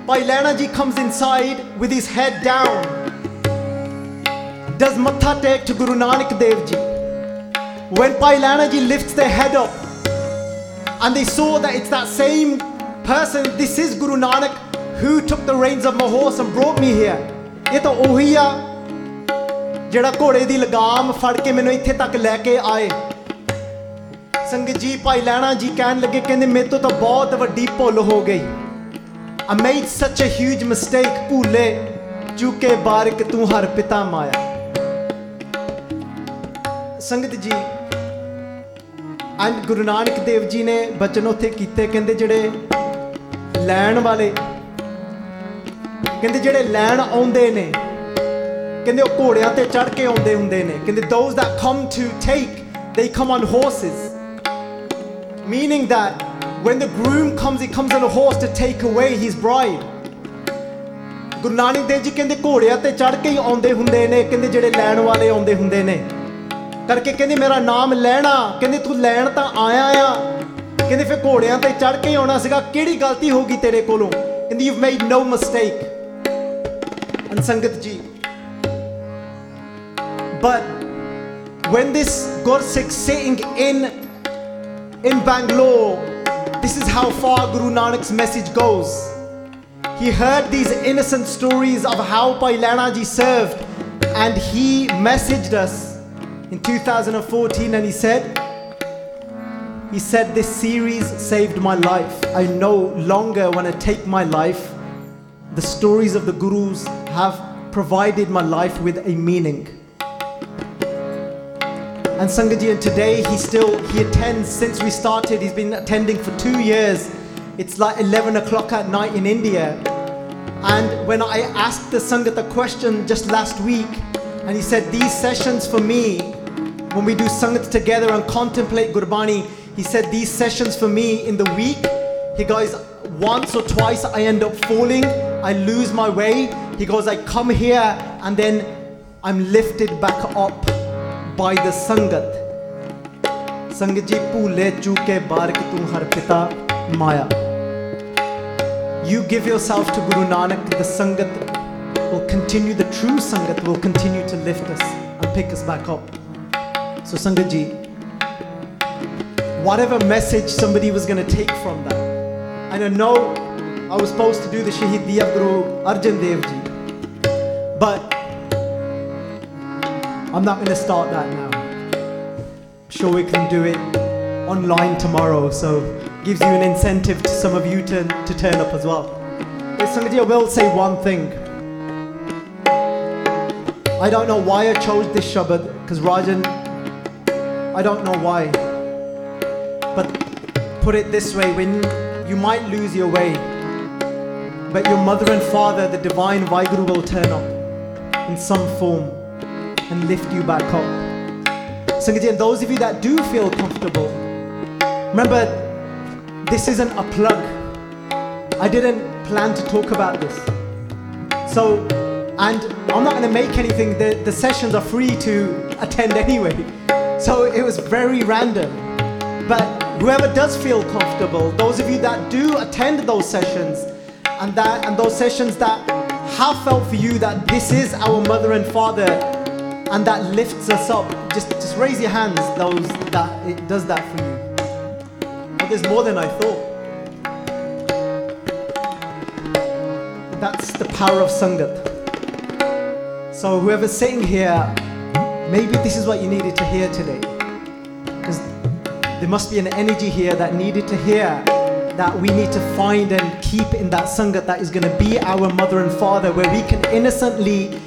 Pailanaji comes inside with his head down. Does matha take to Guru Nanak Dev Ji. When Bhai Lehna Ji lifts their head up and they saw that it's that same person, this is Guru Nanak who took the reins of my horse and brought me here. ਇਹ ਤਾਂ ਉਹੀ ਆ ਜਿਹੜਾ ਘੋੜੇ ਦੀ ਲਗਾਮ ਫੜ ਕੇ ਮੈਨੂੰ ਇੱਥੇ ਤੱਕ ਲੈ ਕੇ ਆਏ ਸੰਗਤ ਜੀ ਭਾਈ ਲੈਣਾ ਜੀ ਕਹਿਣ ਲੱਗੇ ਕਹਿੰਦੇ ਮੇਰੇ ਤੋਂ ਤਾਂ ਬਹੁਤ ਵੱਡੀ ਭੁੱਲ ਹੋ ਗਈ I made such a huge mistake ਭੂਲੇ ਚੁਕੇ ਬਾਰਿਕ ਤੂੰ ਹਰ ਪਿਤਾ ਮਾਇਆ ਸੰਗਤ ਜੀ and ਗੁਰੂ ਨਾਨਕ ਦੇਵ ਜੀ ਨੇ ਬਚਨ ਉੱਥੇ ਕੀਤੇ, ਕਹਿੰਦੇ ਜਿਹੜੇ ਲੈਣ ਵਾਲੇ, ਕਹਿੰਦੇ ਜਿਹੜੇ ਲੈਣ ਆਉਂਦੇ ਨੇ, ਕਹਿੰਦੇ ਉਹ ਘੋੜਿਆਂ ਤੇ ਚੜ ਕੇ ਆਉਂਦੇ ਹੁੰਦੇ ਨੇ, ਕਹਿੰਦੇ those that come to take, they come on horses. Meaning that when the groom comes, he comes on a horse to take away his bride. Guru Nanak Dev ji ਕਹਿੰਦੇ ਘੋੜਿਆਂ ਤੇ ਚੜ ਕੇ ਹੀ ਆਉਂਦੇ ਹੁੰਦੇ ਨੇ, ਕਹਿੰਦੇ ਜਿਹੜੇ ਲੈਣ ਵਾਲੇ ਆਉਂਦੇ ਹੁੰਦੇ ਨੇ। ਕਰਕੇ ਕਹਿੰਦੇ ਮੇਰਾ ਨਾਮ ਲੈਣਾ ਕਹਿੰਦੇ ਤੂੰ ਲੈਣ ਤਾਂ ਆਇਆ ਆ ਕਹਿੰਦੇ ਫਿਰ ਘੋੜਿਆਂ ਤੇ ਚੜ ਕੇ ਆਉਣਾ ਸੀਗਾ ਕਿਹੜੀ ਗਲਤੀ ਹੋ ਗਈ ਤੇਰੇ ਕੋਲੋਂ ਕਹਿੰਦੀ you've made no mistake and ਸੰਗਤ ਜੀ but when this Gursikh sitting in in Bangalore this is how far Guru Nanak's message goes he heard these innocent stories of how Pai Lana ji served and he messaged us in 2014 and he said he said this series saved my life I no longer want to take my life the stories of the gurus have provided my life with a meaning and Sangaji, and today he still he attends since we started. He's been attending for two years. It's like 11 o'clock at night in India. And when I asked the Sangat a question just last week, and he said, These sessions for me, when we do Sangat together and contemplate Gurbani, he said these sessions for me in the week, he goes, once or twice I end up falling, I lose my way. He goes, I come here and then I'm lifted back up by the Sangat. You give yourself to Guru Nanak, the Sangat will continue, the true Sangat will continue to lift us and pick us back up. So, Sangat ji, whatever message somebody was going to take from that, and I know I was supposed to do the Shahid Diya Guru Arjan Dev ji, but I'm not going to start that now. I'm sure we can do it online tomorrow, so gives you an incentive to some of you to, to turn up as well. But Sangaji, I will say one thing. I don't know why I chose this Shabad, because Rajan, I don't know why. But put it this way when you might lose your way, but your mother and father, the divine Waheguru, will turn up in some form and lift you back up. Sangaji, and those of you that do feel comfortable, remember this isn't a plug. I didn't plan to talk about this. So, and I'm not going to make anything, the, the sessions are free to attend anyway. So it was very random. But whoever does feel comfortable, those of you that do attend those sessions, and that and those sessions that have felt for you that this is our mother and father and that lifts us up, just just raise your hands, those that it does that for you. Oh, there's more than I thought. That's the power of Sangat. So, whoever's sitting here, maybe this is what you needed to hear today. Because there must be an energy here that needed to hear that we need to find and keep in that Sangat that is going to be our mother and father, where we can innocently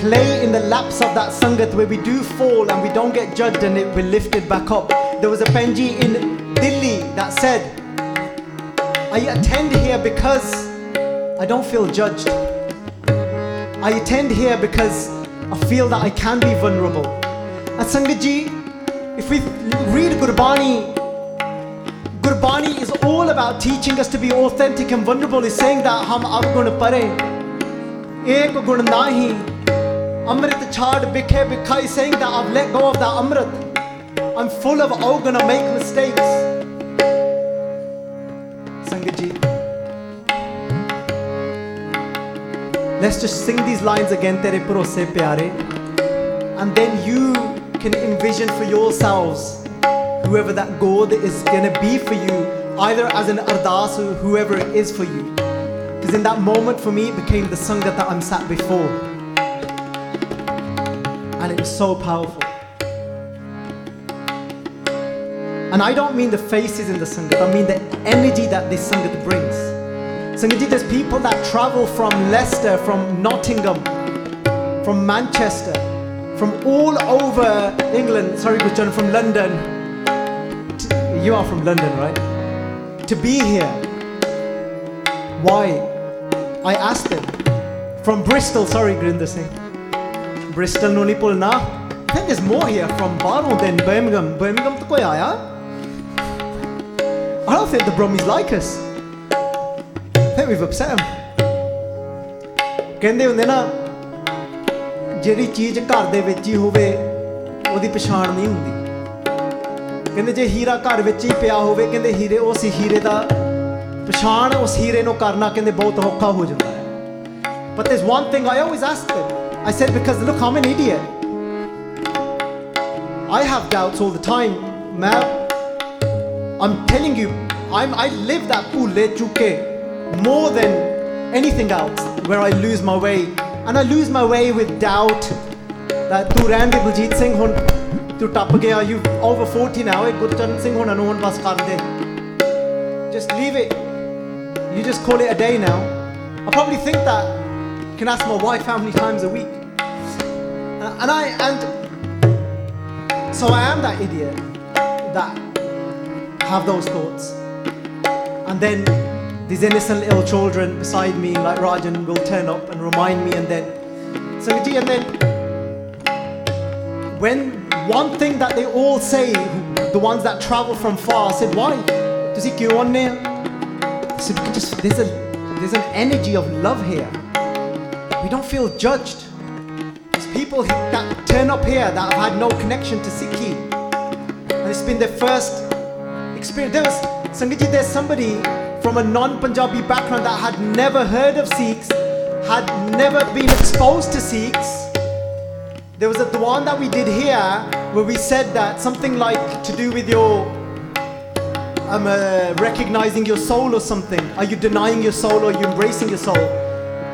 play in the laps of that Sangat where we do fall and we don't get judged and it, we're lifted back up. There was a Penji in Delhi that said, I attend here because I don't feel judged. I attend here because I feel that I can be vulnerable. And Sangat ji, if we read Gurbani, Gurbani is all about teaching us to be authentic and vulnerable. It's saying that hum avgun pare, ek gun nahi, amrit chad bikhe bikha. He's saying that I've let go of that amrit. I'm full of oh, gonna make mistakes. Sangat ji, let's just sing these lines again, Tere Bharose Pyare. And then you can envision for yourselves whoever that God is going to be for you, either as an ardas or whoever it is for you. Because in that moment for me, it became the Sangat that I'm sat before. And it was so powerful. And I don't mean the faces in the Sangat, I mean the energy that this Sangat brings. Sangaji, there's people that travel from Leicester, from Nottingham, from Manchester, from all over England. Sorry, Gurjan, from London. You are from London, right? To be here. Why? I asked them. From Bristol, sorry, Gurinder Singh. Bristol, no ni pulna. I think there's more here from Barrow than Birmingham. Birmingham to koi? I don't think the Brummies like us. I think we've upset them. ਕਹਿੰਦੇ ਹੁੰਦੇ ਨਾ ਜਿਹੜੀ ਚੀਜ਼ ਘਰ ਦੇ ਵਿੱਚ ਹੀ ਹੋਵੇ ਉਹਦੀ ਪਛਾਣ ਨਹੀਂ ਹੁੰਦੀ ਕਹਿੰਦੇ ਜੇ ਹੀਰਾ ਘਰ ਵਿੱਚ ਹੀ ਪਿਆ ਹੋਵੇ ਕਹਿੰਦੇ ਹੀਰੇ ਉਸ ਹੀਰੇ ਦਾ ਪਛਾਣ ਉਸ ਹੀਰੇ ਨੂੰ ਕਰਨਾ ਕਹਿੰਦੇ ਬਹੁਤ ਔਖਾ ਹੋ ਜਾਂਦਾ ਹੈ But there's one thing I always ask them. I said, because look, I'm an idiot. I have doubts all the time. Man, I'm telling you, I'm, I live that pule chuke more than anything else where I lose my way. And I lose my way with doubt that ਤੂੰ ਰਹਿਣ ਦੇ ਬਲਜੀਤ ਸਿੰਘ ਹੁਣ ਤੂੰ ਟੱਪ ਗਿਆ you over 40 now ਇਹ ਗੁਰਚਰਨ ਸਿੰਘ ਹੁਣ ਨੂੰ ਹੁਣ ਬਸ ਕਰ ਦੇ just leave it you just call it a day now I probably think that you can ask my wife how many times a week and, and I and so I am that idiot that have those thoughts and then these innocent little children beside me like Rajan will turn up and remind me and then Sangaji and then when one thing that they all say the ones that travel from far said why? Go on there? I said just there's a there's an energy of love here. We don't feel judged. There's people that turn up here that have had no connection to Sikhi and it's been their first experience. There was Sangeet, there's somebody from a non-Punjabi background that had never heard of Sikhs, had never been exposed to Sikhs. There was a Dwan that we did here where we said that something like to do with your um, uh, recognizing your soul or something. Are you denying your soul or you embracing your soul?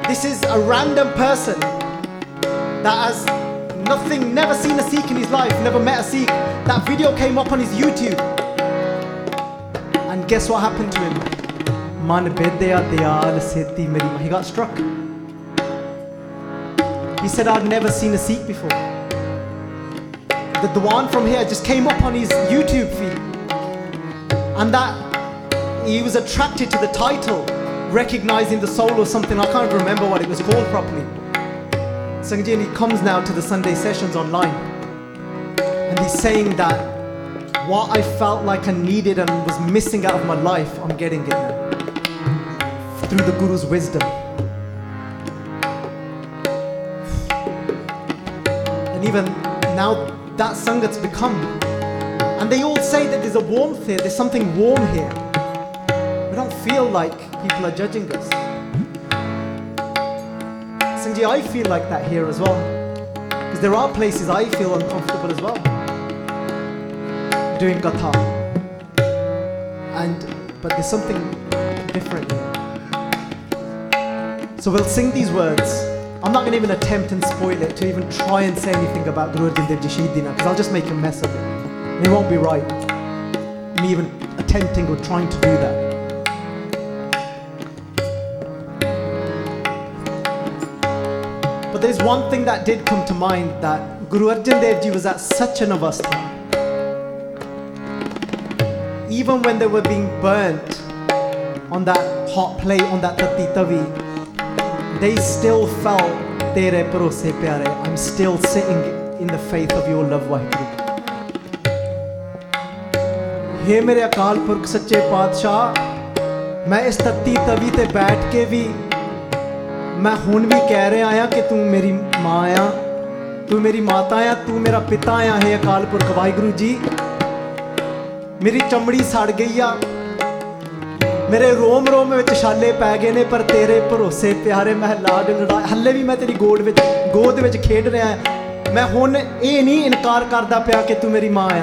This is a random person that has nothing, never seen a Sikh in his life, never met a Sikh. That video came up on his YouTube. And guess what happened to him? He got struck. He said, I'd never seen a Sikh before. The Dwan from here just came up on his YouTube feed. And that he was attracted to the title, recognizing the soul or something. I can't remember what it was called properly. Sanjay, and he comes now to the Sunday sessions online. And he's saying that what I felt like I needed and was missing out of my life, I'm getting it now. Through the Guru's wisdom. And even now that Sangat's become. And they all say that there's a warmth here, there's something warm here. We don't feel like people are judging us. Sanjay, I feel like that here as well. Because there are places I feel uncomfortable as well. Doing katha. And but there's something different here. So we'll sing these words. I'm not going to even attempt and spoil it to even try and say anything about Guru Arjan Dev Ji Shaheed Dina because I'll just make a mess of it. And it won't be right. Me even attempting or trying to do that. But there's one thing that did come to mind that Guru Arjan Dev Ji was at such an avastha. Even when they were being burnt on that hot plate, on that tatti tavi, they still felt Tere Parose Pyare. I'm still sitting in the faith of your love, Waheguru. हे ਮੇਰੇ ਅਕਾਲ ਪੁਰਖ ਸੱਚੇ ਪਾਤਸ਼ਾਹ ਮੈਂ ਇਸ ਤੱਤੀ ਤਵੀ ਤੇ ਬੈਠ ਕੇ ਵੀ ਮੈਂ ਹੁਣ ਵੀ ਕਹਿ ਰਿਹਾ ਆ ਕਿ ਤੂੰ ਮੇਰੀ ਮਾਂ ਆ ਤੂੰ ਮੇਰੀ ਮਾਤਾ ਆ ਤੂੰ ਮੇਰਾ ਪਿਤਾ ਆ ਹੈ ਅਕਾਲ ਪੁਰਖ ਵਾਹਿਗੁਰੂ ਜੀ ਮੇਰੀ ਚਮੜੀ ਸੜ ਗਈ ਆ ਮੇਰੇ ਰੋਮ ਰੋਮ ਵਿੱਚ ਛਾਲੇ ਪੈ ਗਏ ਨੇ, ਪਰ ਤੇਰੇ ਭਰੋਸੇ ਪਿਆਰੇ ਮੈਂ ਲਾਡ ਲੜਾ ਹੱਲੇ ਵੀ ਮੈਂ ਤੇਰੀ ਗੋਦ ਵਿੱਚ ਗੋਦ ਵਿੱਚ ਖੇਡ ਰਿਹਾ ਮੈਂ ਹੁਣ ਇਹ ਨਹੀਂ ਇਨਕਾਰ ਕਰਦਾ ਪਿਆ ਕਿ ਤੂੰ ਮੇਰੀ ਮਾਂ ਆ।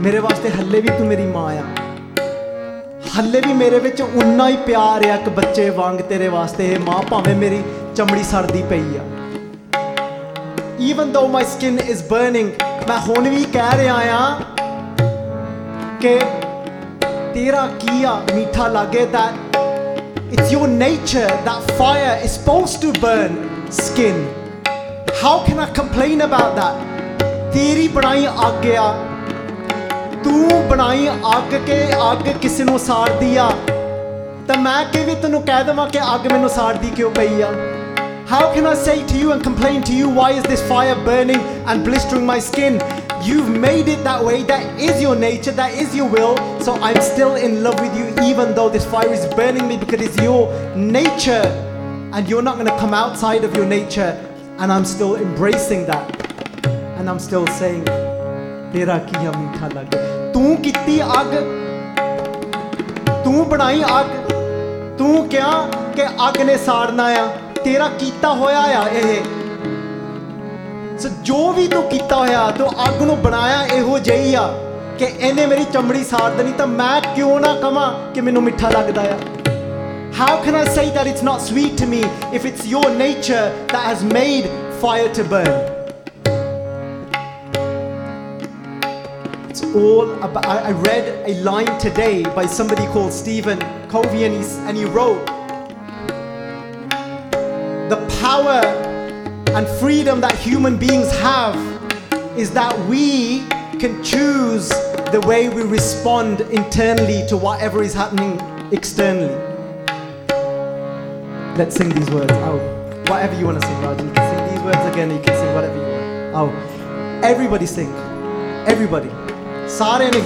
ਮੇਰੇ ਵਾਸਤੇ ਹੱਲੇ ਵੀ ਤੂੰ ਮੇਰੀ ਮਾਂ ਆ। ਹੱਲੇ ਵੀ ਮੇਰੇ ਵਿੱਚ ਉਨਾ ਹੀ ਪਿਆਰ ਆ, ਇੱਕ ਬੱਚੇ ਵਾਂਗ ਤੇਰੇ ਵਾਸਤੇ। ਇਹ ਮਾਂ ਭਾਵੇਂ ਮੇਰੀ ਚਮੜੀ ਸੜਦੀ ਪਈ ਆ। Even though my skin is burning, ਮੈਂ ਹੁਣ ਵੀ ਕਹਿ ਰਿਹਾ ਆ ਕਿ ਤੇਰਾ ਕੀ ਆ ਮਿੱਠਾ ਲੱਗੇ that it's your nature that fire is supposed to burn skin how can I complain about that ਤੇਰੀ ਬਣਾਈ ਅੱਗ ਆ ਤੂੰ ਬਣਾਈ ਅੱਗ ਕੇ ਅੱਗ ਕਿਸ ਨੂੰ ਸਾੜਦੀ ਆ ਤਾਂ ਮੈਂ ਕਿ ਵੀ ਤੈਨੂੰ ਕਹਿ ਦੇਵਾਂ ਕਿ ਅੱਗ ਮੈਨੂੰ ਸਾੜਦੀ ਕਿਉਂ ਪਈ ਆ How can I say to you and complain to you why is this fire burning and blistering my skin? You've made it that way. That is your nature. That is your will. So I'm still in love with you even though this fire is burning me because it's your nature and you're not going to come outside of your nature and I'm still embracing that and I'm still saying ਤੇਰਾ ਕੀਆ ਮਿੱਠਾ ਲੱਗੇ ਤੂੰ ਕੀਤੀ ਅੱਗ ਤੂੰ ਬਣਾਈ ਅੱਗ ਤੂੰ ਕਿਹਾ ਕਿ ਅੱਗ ਨੇ ਸਾੜਨਾ ਆ ਤੇਰਾ ਕੀਤਾ ਹੋਇਆ ਆ ਇਹ ਸੋ ਜੋ ਵੀ ਤੂੰ ਕੀਤਾ ਹੋਇਆ ਤੂੰ ਅੱਗ ਨੂੰ ਬਣਾਇਆ ਇਹੋ ਜਿਹੀ ਆ ਕਿ ਇਹਨੇ ਮੇਰੀ ਚਮੜੀ ਸਾੜ ਦੇਣੀ ਤਾਂ ਮੈਂ ਕਿਉਂ ਨਾ ਕਵਾਂ ਕਿ ਮੈਨੂੰ ਮਿੱਠਾ ਲੱਗਦਾ ਆ How can I say that it's not sweet to me if it's your nature that has made fire to burn? It's all about. I, I read a line today by somebody called Stephen Covey, and, he's, and he wrote The power and freedom that human beings have is that we can choose the way we respond internally to whatever is happening externally. Let's sing these words. Oh, whatever you want to sing, Raj. You can sing these words again. You can sing whatever you want. Oh, everybody sing. Everybody. sare ने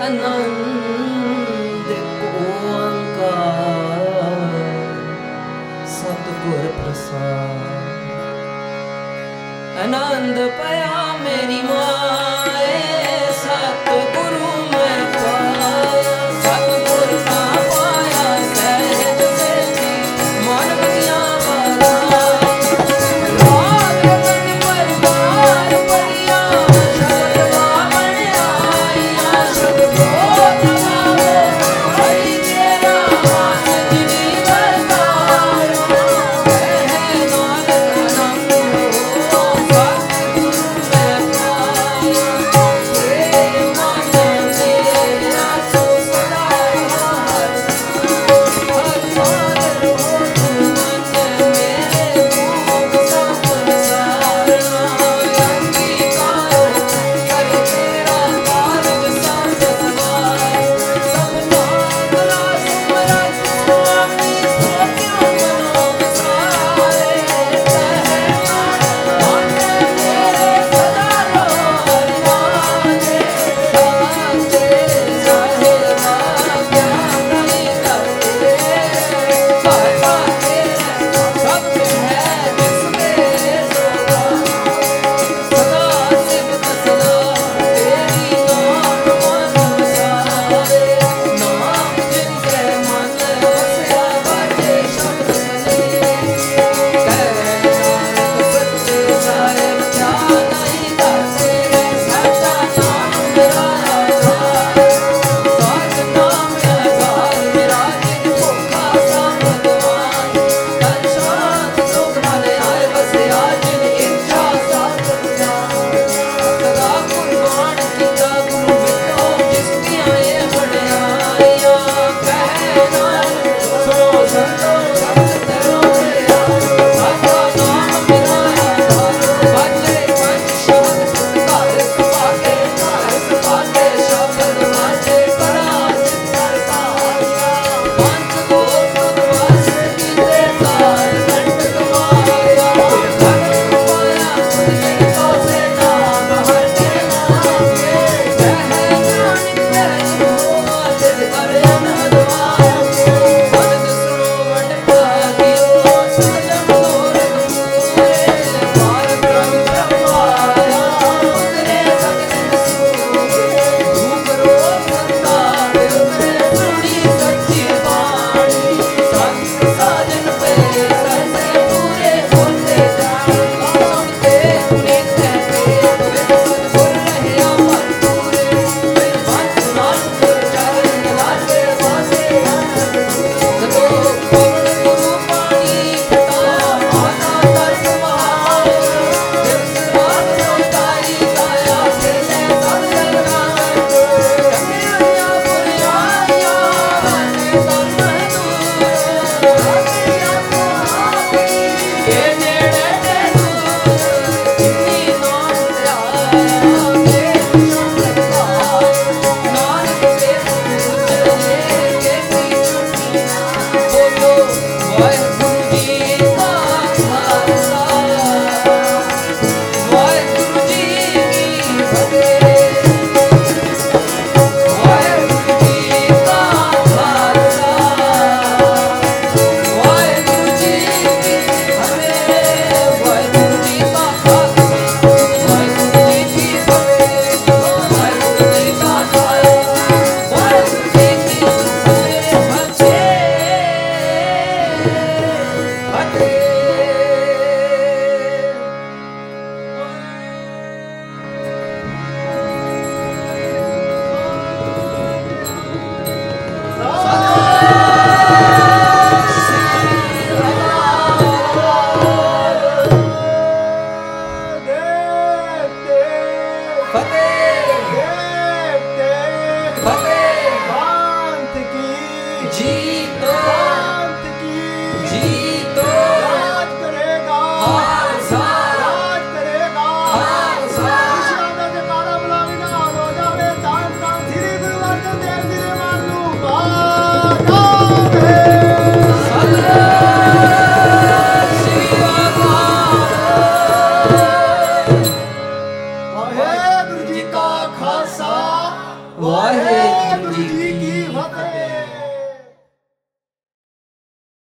ਆਨੰਦ ਓੰਕਾਰ ਸਤਿਗੁਰ ਪ੍ਰਸਾਦ। ਆਨੰਦ ਪਿਆ ਮੇਰੀ ਮਾਂ।